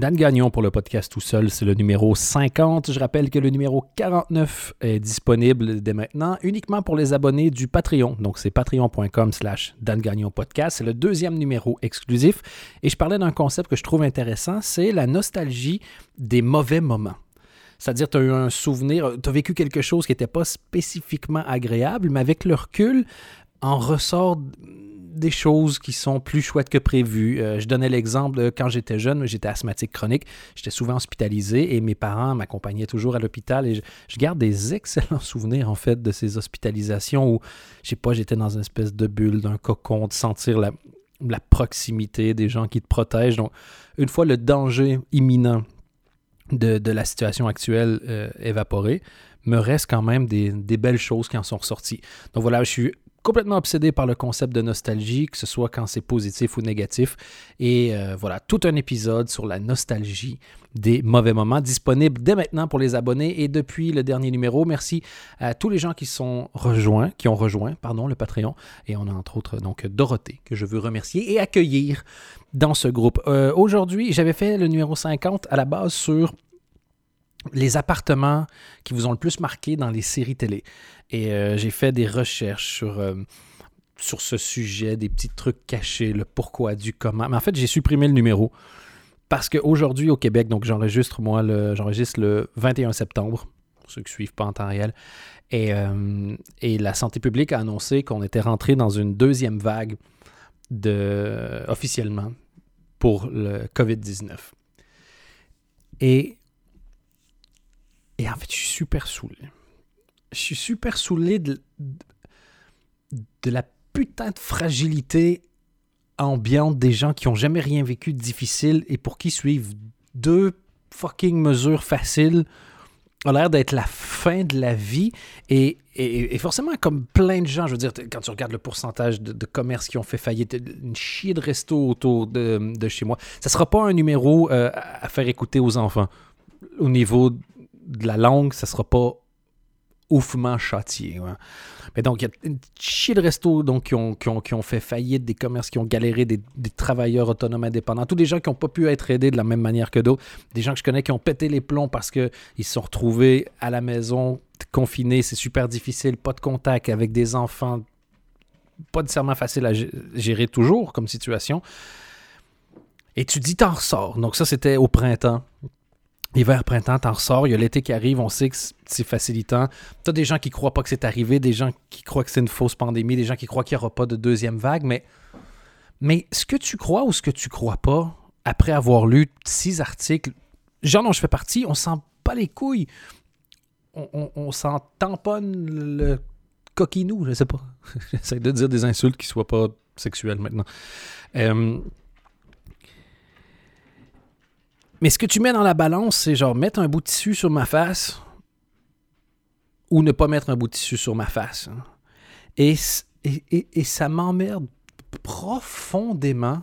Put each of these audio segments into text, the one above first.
Dan Gagnon pour le podcast tout seul, c'est le numéro 50. Je rappelle que le numéro 49 est disponible dès maintenant uniquement pour les abonnés du Patreon. Donc c'est patreon.com slash Dan Gagnon podcast. C'est le deuxième numéro exclusif. Et je parlais d'un concept que je trouve intéressant, c'est la nostalgie des mauvais moments. C'est-à-dire, tu as eu un souvenir, tu as vécu quelque chose qui n'était pas spécifiquement agréable, mais avec le recul, en ressort des choses qui sont plus chouettes que prévu. Euh, je donnais l'exemple quand j'étais jeune, j'étais asthmatique chronique, j'étais souvent hospitalisé et mes parents m'accompagnaient toujours à l'hôpital et je, garde des excellents souvenirs en fait de ces hospitalisations où, je sais pas, j'étais dans une espèce de bulle, d'un cocon, de sentir la, proximité des gens qui te protègent. Donc, une fois le danger imminent de, la situation actuelle euh, évaporé, me reste quand même des, belles choses qui en sont ressorties. Donc voilà, je suis complètement obsédé par le concept de nostalgie, que ce soit quand c'est positif ou négatif. Et euh, voilà, tout un épisode sur la nostalgie des mauvais moments disponible dès maintenant pour les abonnés et depuis le dernier numéro. Merci à tous les gens qui sont rejoints, qui ont rejoint, pardon, le Patreon. Et on a entre autres donc Dorothée que je veux remercier et accueillir dans ce groupe. Euh, aujourd'hui, j'avais fait le numéro 50 à la base sur les appartements qui vous ont le plus marqué dans les séries télé. Et euh, j'ai fait des recherches sur, euh, sur ce sujet, des petits trucs cachés, le pourquoi, du comment. Mais en fait, j'ai supprimé le numéro. Parce qu'aujourd'hui, au Québec, donc j'enregistre moi, le, j'enregistre le 21 septembre, pour ceux qui ne suivent pas en temps réel, et, euh, et la santé publique a annoncé qu'on était rentré dans une deuxième vague de, officiellement pour le COVID-19. Et et en fait, je suis super saoulé. Je suis super saoulé de, de, la putain de fragilité ambiante des gens qui ont jamais rien vécu de difficile et pour qui suivent deux fucking mesures faciles a l'air d'être la fin de la vie. Et, et, forcément, comme plein de gens, je veux dire, quand tu regardes le pourcentage de, commerces qui ont fait faillite, une chier de resto autour de, de chez moi, ça sera pas un numéro euh, à faire écouter aux enfants au niveau de la langue, ça sera pas oufement châtié. Mais donc, il y a chier de donc, qui, ont, qui, ont, fait faillite, des commerces qui ont galéré, des, travailleurs autonomes indépendants, tous des gens qui n'ont pas pu être aidés de la même manière que d'autres, des gens que je connais qui ont pété les plombs parce qu'ils se sont retrouvés à la maison, confinés, c'est super difficile, pas de contact avec des enfants, pas nécessairement facile à gérer toujours comme situation. Et tu dis, t'en ressors. Donc ça, c'était au printemps. Hiver, printemps, t'en ressors, il y a l'été qui arrive, on sait que c'est facilitant. T'as des gens qui croient pas que c'est arrivé, des gens qui croient que c'est une fausse pandémie, des gens qui croient qu'il n'y aura pas de deuxième vague, mais, mais ce que tu crois ou ce que tu crois pas, après avoir lu six articles, genre dont je fais partie, on sent pas les couilles. On, on, s'en tamponne le coquinou, je sais pas. J'essaie de dire des insultes qui soient pas sexuelles maintenant. Euh, mais ce que tu mets dans la balance, c'est genre mettre un bout de tissu sur ma face ou ne pas mettre un bout de tissu sur ma face. Hein. Et, et, ça m'emmerde profondément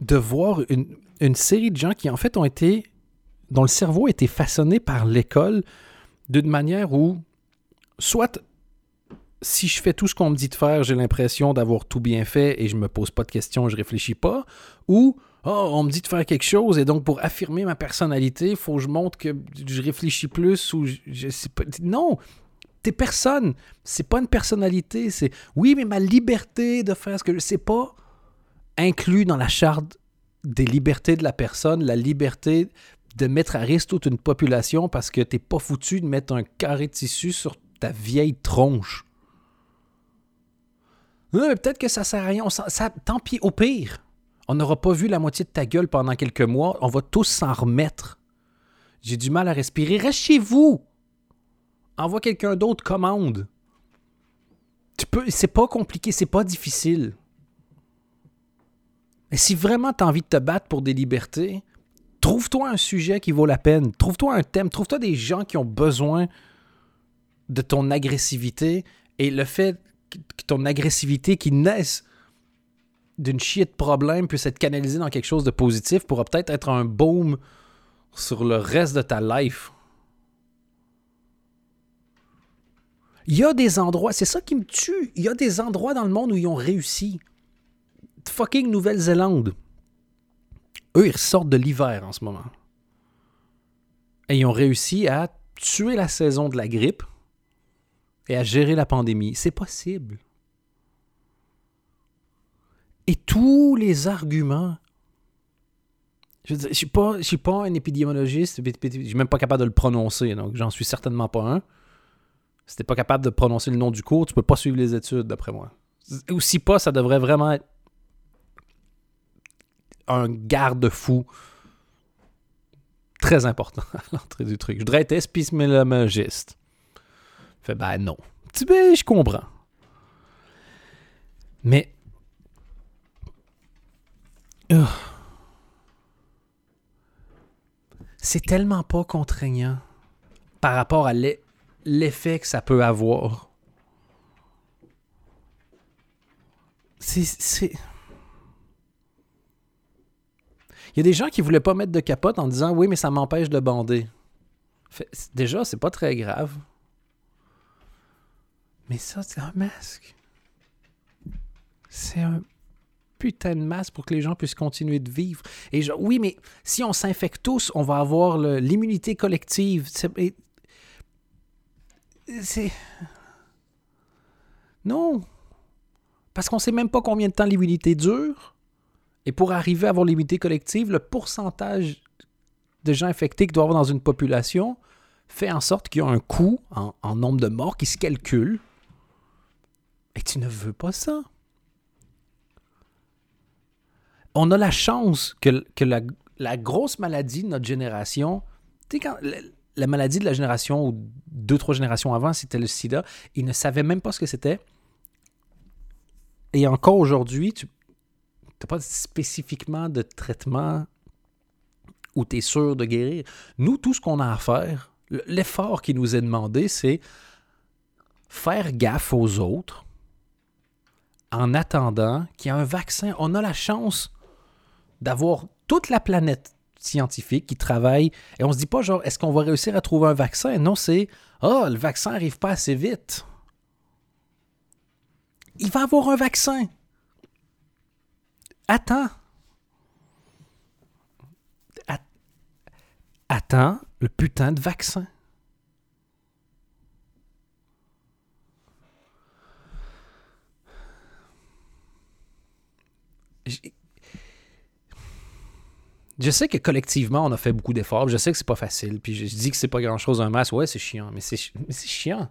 de voir une, une, série de gens qui en fait ont été, dont le cerveau a été façonné par l'école d'une manière où, soit si je fais tout ce qu'on me dit de faire, j'ai l'impression d'avoir tout bien fait et je me pose pas de questions, je réfléchis pas, ou oh, on me dit de faire quelque chose et donc pour affirmer ma personnalité, il faut que je montre que je réfléchis plus ou je, sais pas. Non, t'es personne. C'est pas une personnalité. C'est oui, mais ma liberté de faire ce que je sais pas inclus dans la charte des libertés de la personne, la liberté de mettre à risque toute une population parce que t'es pas foutu de mettre un carré de tissu sur ta vieille tronche. Peut-être que ça sert à rien. tant pis, au pire. On n'aura pas vu la moitié de ta gueule pendant quelques mois. On va tous s'en remettre. J'ai du mal à respirer. Reste chez vous. Envoie quelqu'un d'autre commande. Tu peux. C'est pas compliqué, c'est pas difficile. Et si vraiment tu as envie de te battre pour des libertés, trouve-toi un sujet qui vaut la peine. Trouve-toi un thème. Trouve-toi des gens qui ont besoin de ton agressivité et le fait que ton agressivité qui naisse d'une chier de problème puisse être canalisé dans quelque chose de positif pourra peut-être être un baume sur le reste de ta life. Il y a des endroits, c'est ça qui me tue. Il y a des endroits dans le monde où ils ont réussi. Fucking Nouvelle-Zélande. eux, ils ressortent de l'hiver en ce moment. Et ils ont réussi à tuer la saison de la grippe et à gérer la pandémie. C'est possible. Et tous les arguments. Je ne suis, pas, suis pas un épidémiologiste, je suis même pas capable de le prononcer, donc j'en suis certainement pas un. Si t'es pas capable de prononcer le nom du cours, tu peux pas suivre les études, d'après moi. Ou si pas, ça devrait vraiment être un garde-fou très important à l'entrée du truc. Je voudrais être episméologiste. Fait, ben non. Ben, je comprends. Mais. C'est tellement pas contraignant par rapport à l'effet que ça peut avoir. C'est. Il y a des gens qui voulaient pas mettre de capote en disant oui, mais ça m'empêche de bander. déjà, c'est pas très grave. Mais ça, c'est un masque. C'est un putain de masque pour que les gens puissent continuer de vivre. Et oui, mais si on s'infecte tous, on va avoir l'immunité collective. C'est. Non. Parce qu'on sait même pas combien de temps l'immunité dure. Et pour arriver à avoir l'immunité collective, le pourcentage de gens infectés qu'il doit avoir dans une population fait en sorte qu'il y a un coût en, nombre de morts qui se calcule. Et tu ne veux pas ça. On a la chance que, la, grosse maladie de notre génération, tu sais, quand la, maladie de la génération ou deux, trois générations avant, c'était le sida, ils ne savaient même pas ce que c'était. Et encore aujourd'hui, tu, pas spécifiquement de traitement où tu es sûr de guérir. Nous, tout ce qu'on a à faire, l'effort qui nous est demandé, c'est faire gaffe aux autres en attendant qu'il y ait un vaccin. On a la chance d'avoir toute la planète scientifique qui travaille et on se dit pas genre est-ce qu'on va réussir à trouver un vaccin? Non, c'est ah, le vaccin arrive pas assez vite. Il va avoir un vaccin. Attends. Attends le putain de vaccin. Je sais que collectivement, on a fait beaucoup d'efforts. Je sais que c'est pas facile. Puis je dis que c'est pas grand chose un masque. Ouais, c'est chiant. Mais c'est chiant.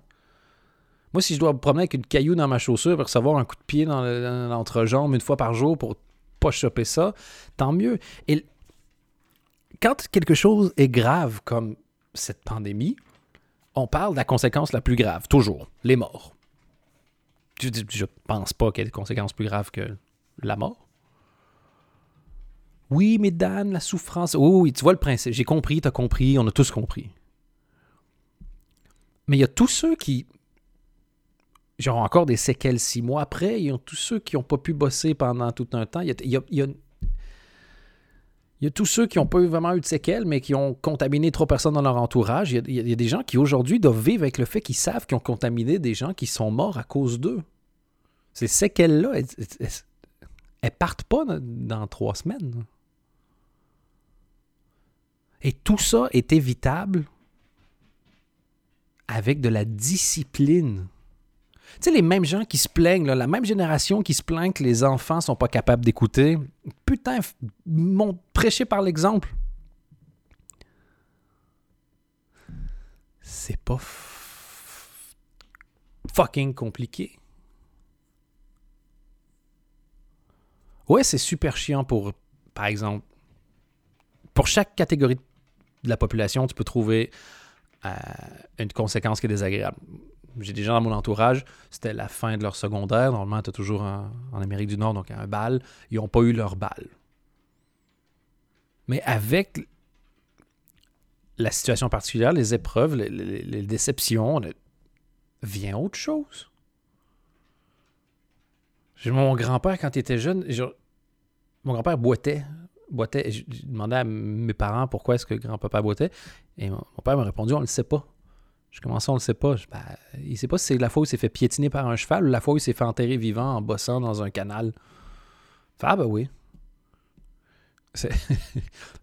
Moi, si je dois me promener avec une caillou dans ma chaussure pour recevoir un coup de pied dans l'entrejambe une fois par jour pour pas choper ça, tant mieux. Et quand quelque chose est grave comme cette pandémie, on parle de la conséquence la plus grave, toujours, les morts. Je, je pense pas qu'il y ait des conséquences plus graves que la mort. Oui, mais Dan, la souffrance. Oui, oui, tu vois le principe. J'ai compris, tu as compris, on a tous compris. Mais il y a tous ceux qui J'aurai encore des séquelles six mois après. Il y a tous ceux qui n'ont pas pu bosser pendant tout un temps. Il y a, tous ceux qui n'ont pas vraiment eu de séquelles, mais qui ont contaminé trois personnes dans leur entourage. Il y a, des gens qui aujourd'hui doivent vivre avec le fait qu'ils savent qu'ils ont contaminé des gens qui sont morts à cause d'eux. Ces séquelles-là, elles, elles, partent pas dans trois semaines. Et tout ça est évitable avec de la discipline. Tu sais, les mêmes gens qui se plaignent, la même génération qui se plaint que les enfants sont pas capables d'écouter, putain, m'ont prêché par l'exemple. C'est pas fucking compliqué. Ouais, c'est super chiant pour, par exemple, pour chaque catégorie de la population, tu peux trouver euh, une conséquence qui est désagréable j'ai des gens dans mon entourage, c'était la fin de leur secondaire. Normalement, tu as toujours en Amérique du Nord, donc un bal. Ils n'ont pas eu leur bal. Mais avec la situation particulière, les épreuves, les, déceptions, vient autre chose. Mon grand-père, quand il était jeune, mon grand-père boitait. Boitait. Je, demandais à mes parents pourquoi est-ce que grand-papa boitait. Et mon, père m'a répondu on ne le sait pas. Je commence, on le sait pas. Ben, il sait pas si c'est la fois où il s'est fait piétiner par un cheval ou la fois où il s'est fait enterrer vivant en bossant dans un canal. ah ben oui.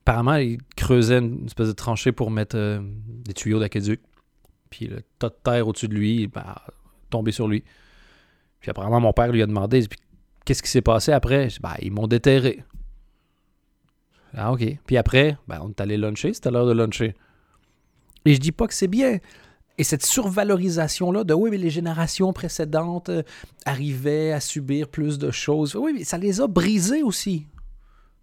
Apparemment, il creusait une espèce de tranchée pour mettre euh, des tuyaux d'aqueduc. Puis le tas de terre au-dessus de lui, bah, tombé sur lui. Puis apparemment, mon père lui a demandé Qu'est-ce qui s'est passé après? Bah, Ils m'ont déterré. Ah, OK. Puis après, ben, on est allé luncher, c'était l'heure de luncher. Et je dis pas que c'est bien. Et cette survalorisation-là de oui, mais les générations précédentes euh, arrivaient à subir plus de choses. Oui, mais ça les a brisés aussi.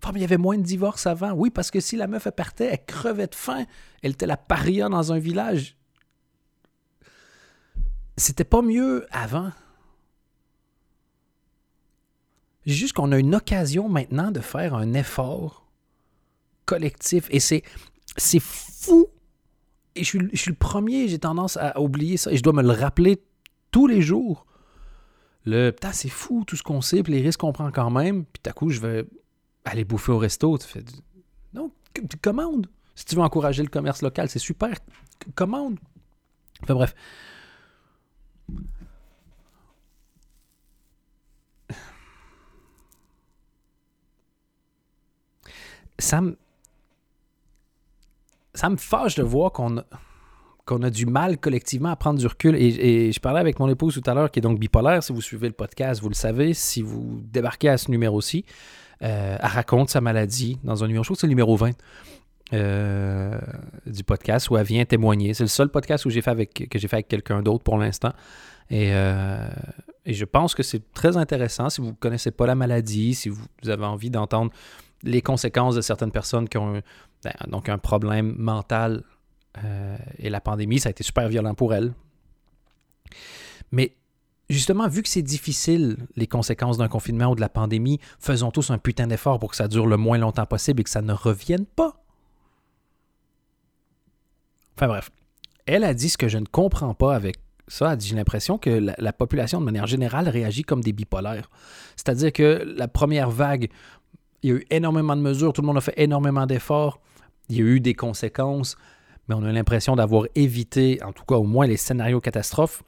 Enfin, mais il y avait moins de divorces avant. Oui, parce que si la meuf partait, elle crevait de faim. Elle était la paria dans un village. C'était pas mieux avant. Juste qu'on a une occasion maintenant de faire un effort collectif. Et c'est, fou. Et je suis, le premier, j'ai tendance à oublier ça. Et je dois me le rappeler tous les jours. Le putain, c'est fou tout ce qu'on sait, puis les risques qu'on prend quand même. Puis à coup, je vais aller bouffer au resto. Tu fais non, commande. Si tu veux encourager le commerce local, c'est super. Commande. Enfin bref. Ça me ça me fâche de voir qu'on a, qu'on a du mal collectivement à prendre du recul. Et, je parlais avec mon épouse tout à l'heure, qui est donc bipolaire. Si vous suivez le podcast, vous le savez. Si vous débarquez à ce numéro-ci, euh, elle raconte sa maladie dans un numéro, je crois que c'est le numéro 20 euh, du podcast, où elle vient témoigner. C'est le seul podcast où j'ai fait avec, que j'ai fait avec quelqu'un d'autre pour l'instant. Et, euh, et, je pense que c'est très intéressant si vous ne connaissez pas la maladie, si vous avez envie d'entendre les conséquences de certaines personnes qui ont donc un problème mental euh, et la pandémie, ça a été super violent pour elle. Mais justement, vu que c'est difficile, les conséquences d'un confinement ou de la pandémie, faisons tous un putain d'effort pour que ça dure le moins longtemps possible et que ça ne revienne pas. Enfin bref, elle a dit ce que je ne comprends pas avec ça. J'ai l'impression que la, population, de manière générale, réagit comme des bipolaires. C'est-à-dire que la première vague, il y a eu énormément de mesures, tout le monde a fait énormément d'efforts, il y a eu des conséquences, mais on a l'impression d'avoir évité, en tout cas au moins les scénarios catastrophes,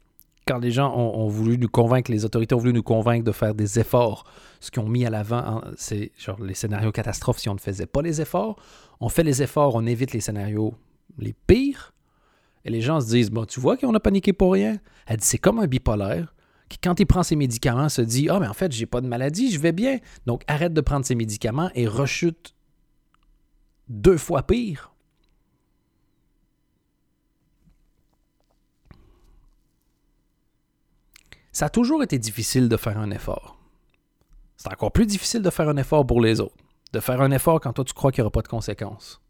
quand les gens ont, voulu nous convaincre, les autorités ont voulu nous convaincre de faire des efforts. Ce qu'ils ont mis à l'avant, c'est genre les scénarios catastrophes, si on ne faisait pas les efforts, on fait les efforts, on évite les scénarios les pires, et les gens se disent, bon, tu vois qu'on a paniqué pour rien. Elle dit, c'est comme un bipolaire quand il prend ses médicaments, se dit Ah, mais en fait, j'ai pas de maladie, je vais bien. Donc, arrête de prendre ses médicaments et rechute deux fois pire. Ça a toujours été difficile de faire un effort. C'est encore plus difficile de faire un effort pour les autres. De faire un effort quand toi tu crois qu'il n'y aura pas de conséquences.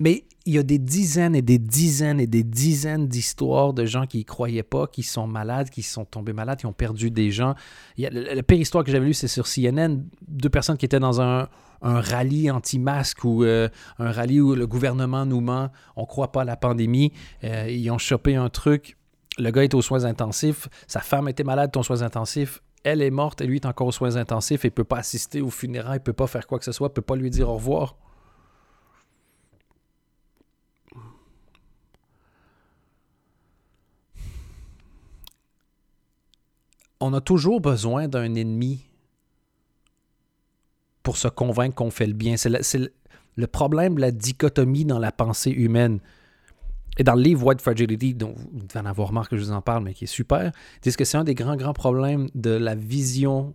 Mais il y a des dizaines et des dizaines et des dizaines d'histoires de gens qui n'y croyaient pas, qui sont malades, qui sont tombés malades, qui ont perdu des gens. La, pire histoire que j'avais lue, c'est sur CNN, deux personnes qui étaient dans un, rallye anti-masque ou euh, un rallye où le gouvernement nous ment, on ne croit pas à la pandémie. Euh, ils ont chopé un truc, le gars est aux soins intensifs, sa femme était malade aux soins intensifs, elle est morte et lui est encore aux soins intensifs et ne peut pas assister aux funérailles, ne peut pas faire quoi que ce soit, ne peut pas lui dire au revoir. On a toujours besoin d'un ennemi pour se convaincre qu'on fait le bien. C'est le, problème la dichotomie dans la pensée humaine. Et dans le livre White Fragility, dont vous devez en avoir marre que je vous en parle, mais qui est super, disent que c'est un des grands, grands problèmes de la vision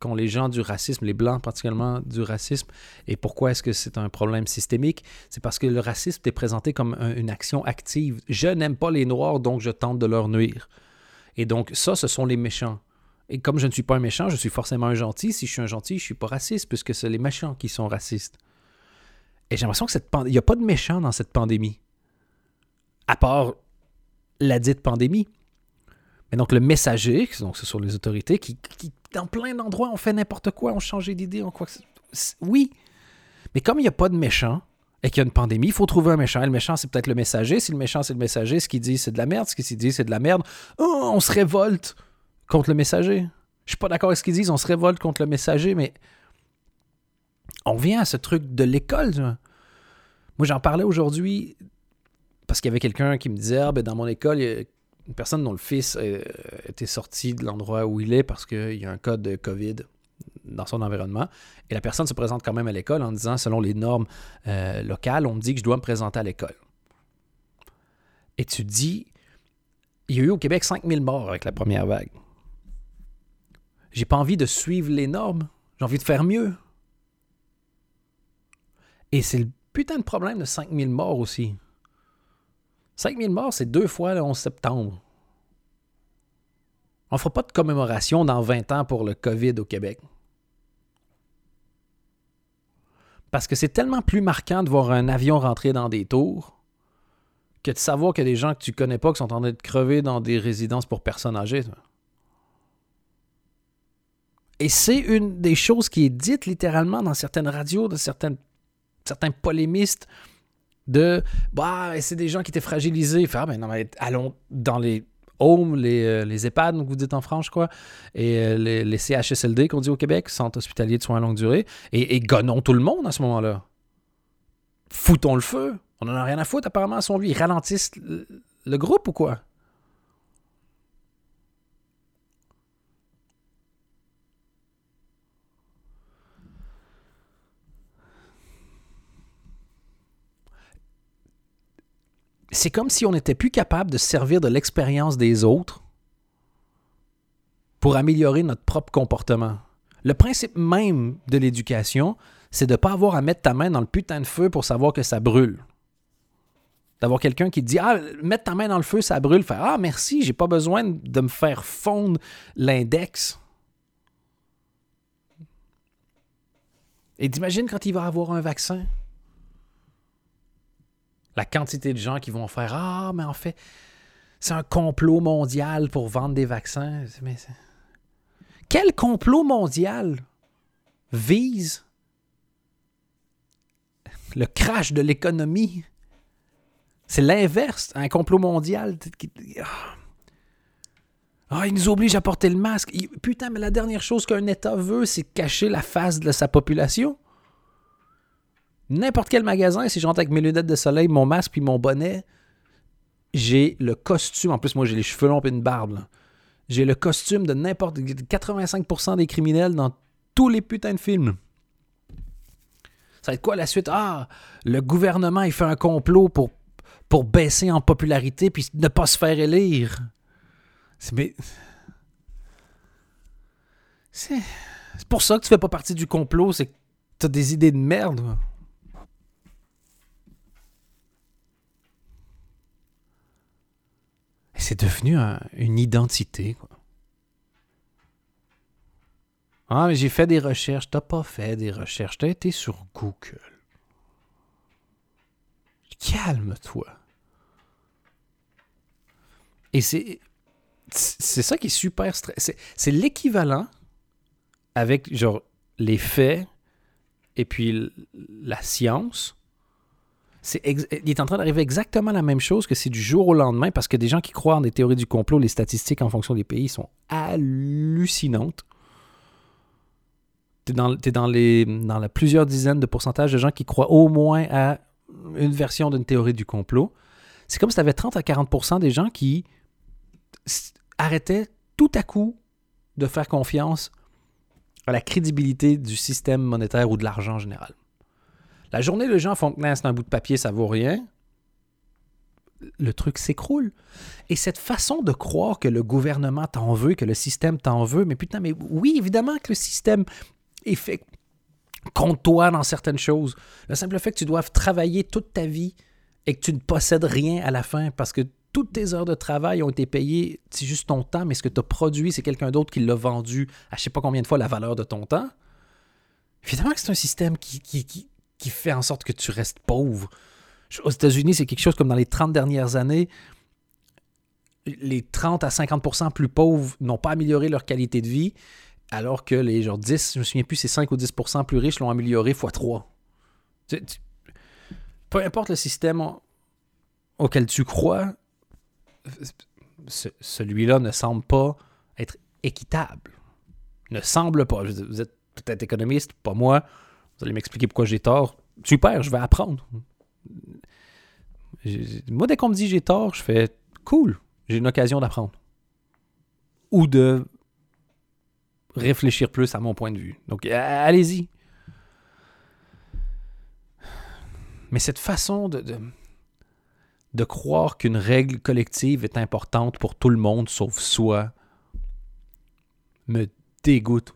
qu'ont les gens du racisme, les blancs particulièrement du racisme. Et pourquoi est-ce que c'est un problème systémique? C'est parce que le racisme est présenté comme une action active. Je n'aime pas les noirs, donc je tente de leur nuire. Et donc, ça, ce sont les méchants. Et comme je ne suis pas un méchant, je suis forcément un gentil. Si je suis un gentil, je ne suis pas raciste, puisque c'est les méchants qui sont racistes. Et j'ai l'impression que n'y a pas de méchants dans cette pandémie. À part la dite pandémie. Mais donc le messager, donc ce sont les autorités, qui, dans plein d'endroits ont fait n'importe quoi, ont changé d'idée, ont quoi Oui. Mais comme il n'y a pas de méchants, et qu'il y a une pandémie, il faut trouver un méchant. Et le méchant, c'est peut-être le messager. Si le méchant, c'est le messager, ce qu'il dit, c'est de la merde. Ce qu'il dit, c'est de la merde. Oh, on se révolte contre le messager. Je suis pas d'accord avec ce qu'ils disent, on se révolte contre le messager, mais on vient à ce truc de l'école. Moi, j'en parlais aujourd'hui parce qu'il y avait quelqu'un qui me disait ah, ben, dans mon école, il y a une personne dont le fils était sorti de l'endroit où il est parce qu'il y a un code de COVID dans son environnement. Et la personne se présente quand même à l'école en disant, selon les normes euh, locales, on me dit que je dois me présenter à l'école. Et tu dis, il y a eu au Québec 5000 morts avec la première vague. J'ai pas envie de suivre les normes. J'ai envie de faire mieux. Et c'est le putain de problème de 5000 morts aussi. 5000 morts, c'est deux fois le 11 septembre. On ne fera pas de commémoration dans 20 ans pour le COVID au Québec. Parce que c'est tellement plus marquant de voir un avion rentrer dans des tours que de savoir qu'il y a des gens que tu connais pas qui sont en train de crever dans des résidences pour personnes âgées. Et c'est une des choses qui est dite littéralement dans certaines radios, de certaines, certains polémistes, de bah, c'est des gens qui étaient fragilisés. ah, ben non, mais allons dans les homes, les, euh, EHPAD, vous dites en France, quoi, et euh, les, CHSLD qu'on dit au Québec, Centre hospitalier de soins à longue durée, et, et gonnons tout le monde à ce moment-là. Foutons le feu. On en a rien à foutre, apparemment, à son lui. Ils ralentissent le, groupe ou quoi? C'est comme si on n'était plus capable de servir de l'expérience des autres pour améliorer notre propre comportement. Le principe même de l'éducation, c'est de ne pas avoir à mettre ta main dans le putain de feu pour savoir que ça brûle. D'avoir quelqu'un qui te dit Ah, mettre ta main dans le feu, ça brûle. Faire Ah, merci, j'ai pas besoin de me faire fondre l'index. Et t'imagines quand il va avoir un vaccin? La quantité de gens qui vont faire Ah, mais en fait, c'est un complot mondial pour vendre des vaccins. Mais Quel complot mondial vise le crash de l'économie? C'est l'inverse, un complot mondial. Ah, il nous oblige à porter le masque. Putain, mais la dernière chose qu'un État veut, c'est cacher la face de sa population. N'importe quel magasin, si je rentre avec mes lunettes de soleil, mon masque puis mon bonnet, j'ai le costume. En plus, moi, j'ai les cheveux longs et une barbe. J'ai le costume de n'importe 85% des criminels dans tous les putains de films. Ça va être quoi la suite? Ah, le gouvernement, il fait un complot pour baisser en popularité puis ne pas se faire élire. C'est C'est pour ça que tu fais pas partie du complot, c'est que tu as des idées de merde. C'est devenu une identité. Ah, mais j'ai fait des recherches. T'as pas fait des recherches. T'as été sur Google. Calme-toi. Et c'est. C'est ça qui est super stressant. C'est l'équivalent avec, les faits et puis la science. Il est en train d'arriver exactement la même chose que c'est du jour au lendemain parce que des gens qui croient en des théories du complot, les statistiques en fonction des pays sont hallucinantes. Tu es, dans, les, la plusieurs dizaines de pourcentages de gens qui croient au moins à une version d'une théorie du complot. C'est comme si tu avais 30 à 40% des gens qui arrêtaient tout à coup de faire confiance à la crédibilité du système monétaire ou de l'argent en général. La journée, les gens font que c'est un bout de papier, ça vaut rien. Le truc s'écroule. Et cette façon de croire que le gouvernement t'en veut, que le système t'en veut, mais putain, mais oui, évidemment que le système est fait contre toi dans certaines choses. Le simple fait que tu doives travailler toute ta vie et que tu ne possèdes rien à la fin parce que toutes tes heures de travail ont été payées, c'est juste ton temps, mais ce que tu as produit, c'est quelqu'un d'autre qui l'a vendu à je sais pas combien de fois la valeur de ton temps. Évidemment que c'est un système qui, fait en sorte que tu restes pauvre. Aux États-Unis, c'est quelque chose comme dans les 30 dernières années, les 30 à 50% plus pauvres n'ont pas amélioré leur qualité de vie, alors que les genre 10, je me souviens plus, c'est 5 ou 10% plus riches l'ont amélioré x 3. peu importe le système auquel tu crois, celui-là ne semble pas être équitable. Ne semble pas. Vous êtes peut-être économiste, pas moi. Vous allez m'expliquer pourquoi j'ai tort. Super, je vais apprendre. Moi, dès qu'on me dit j'ai tort, je fais cool, j'ai une occasion d'apprendre. Ou de réfléchir plus à mon point de vue. Donc, allez-y. Mais cette façon de, de, croire qu'une règle collective est importante pour tout le monde sauf soi me dégoûte.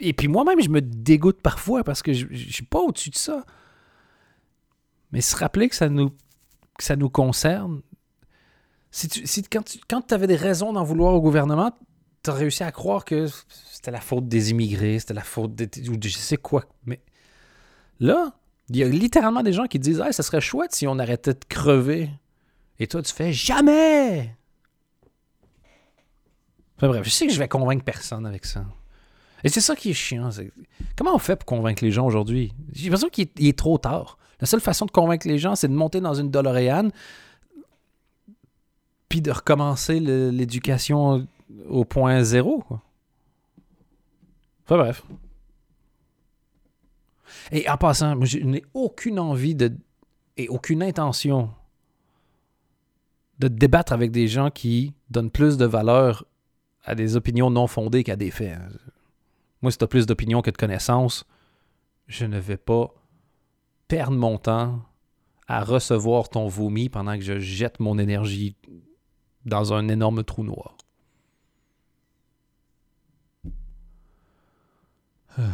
Et puis moi-même, je me dégoûte parfois parce que je ne suis pas au-dessus de ça. Mais se rappeler que ça nous, que ça nous concerne, si, si quand tu quand avais des raisons d'en vouloir au gouvernement, tu as réussi à croire que c'était la faute des immigrés, c'était la faute de, je sais quoi. Mais là, il y a littéralement des gens qui disent hey, ça serait chouette si on arrêtait de crever. Et toi, tu fais jamais. Enfin bref, je sais que je vais convaincre personne avec ça. Et c'est ça qui est chiant. Comment on fait pour convaincre les gens aujourd'hui? J'ai l'impression qu'il est, trop tard. La seule façon de convaincre les gens, c'est de monter dans une DeLorean puis de recommencer l'éducation au point zéro. Enfin bref. Et en passant, je n'ai aucune envie de et aucune intention de débattre avec des gens qui donnent plus de valeur à des opinions non fondées qu'à des faits. Moi, si tu plus d'opinions que de connaissances, je ne vais pas perdre mon temps à recevoir ton vomi pendant que je jette mon énergie dans un énorme trou noir. tu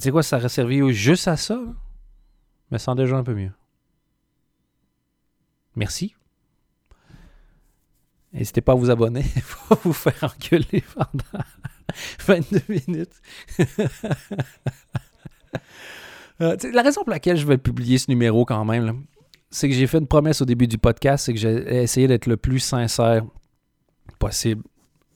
sais quoi, ça aurait servi juste à ça, mais sans déjà un peu mieux. Merci. N'hésitez pas à vous abonner pour vous faire engueuler pendant 22 minutes. Euh, la raison pour laquelle je vais publier ce numéro quand même, c'est que j'ai fait une promesse au début du podcast, c'est que j'ai essayé d'être le plus sincère possible.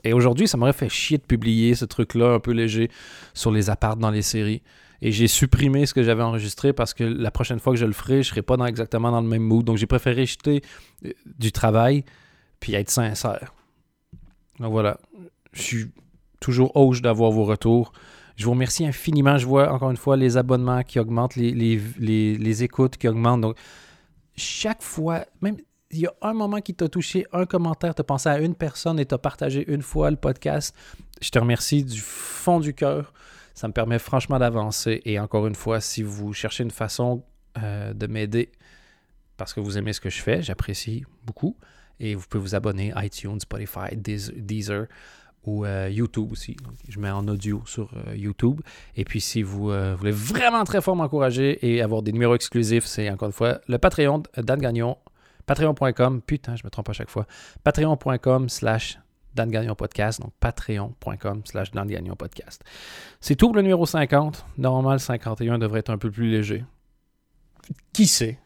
Et aujourd'hui, ça m'aurait fait chier de publier ce truc-là un peu léger sur les appartes dans les séries. Et j'ai supprimé ce que j'avais enregistré parce que la prochaine fois que je le ferai, je ne serai pas dans, exactement dans le même mood. Donc j'ai préféré jeter euh, du travail puis être sincère. Donc voilà, je suis toujours hoche d'avoir vos retours. Je vous remercie infiniment. Je vois encore une fois les abonnements qui augmentent, les, les écoutes qui augmentent. Donc chaque fois, même il y a un moment qui t'a touché, un commentaire, tu as pensé à une personne et tu as partagé une fois le podcast, je te remercie du fond du cœur. Ça me permet franchement d'avancer. Et encore une fois, si vous cherchez une façon euh, de m'aider parce que vous aimez ce que je fais, j'apprécie beaucoup. Et vous pouvez vous abonner iTunes, Spotify, Deezer ou euh, YouTube aussi. je mets en audio sur euh, YouTube. Et puis, si vous voulez vraiment très fort m'encourager et avoir des numéros exclusifs, c'est encore une fois le Patreon Dan Gagnon Patreon.com, putain, je me trompe à chaque fois. Patreon.com slash Dan Gagnon Podcast, donc patreon.com slash Dan Gagnon Podcast. C'est tout pour le numéro 50. Normalement, le 51 devrait être un peu plus léger. Qui sait?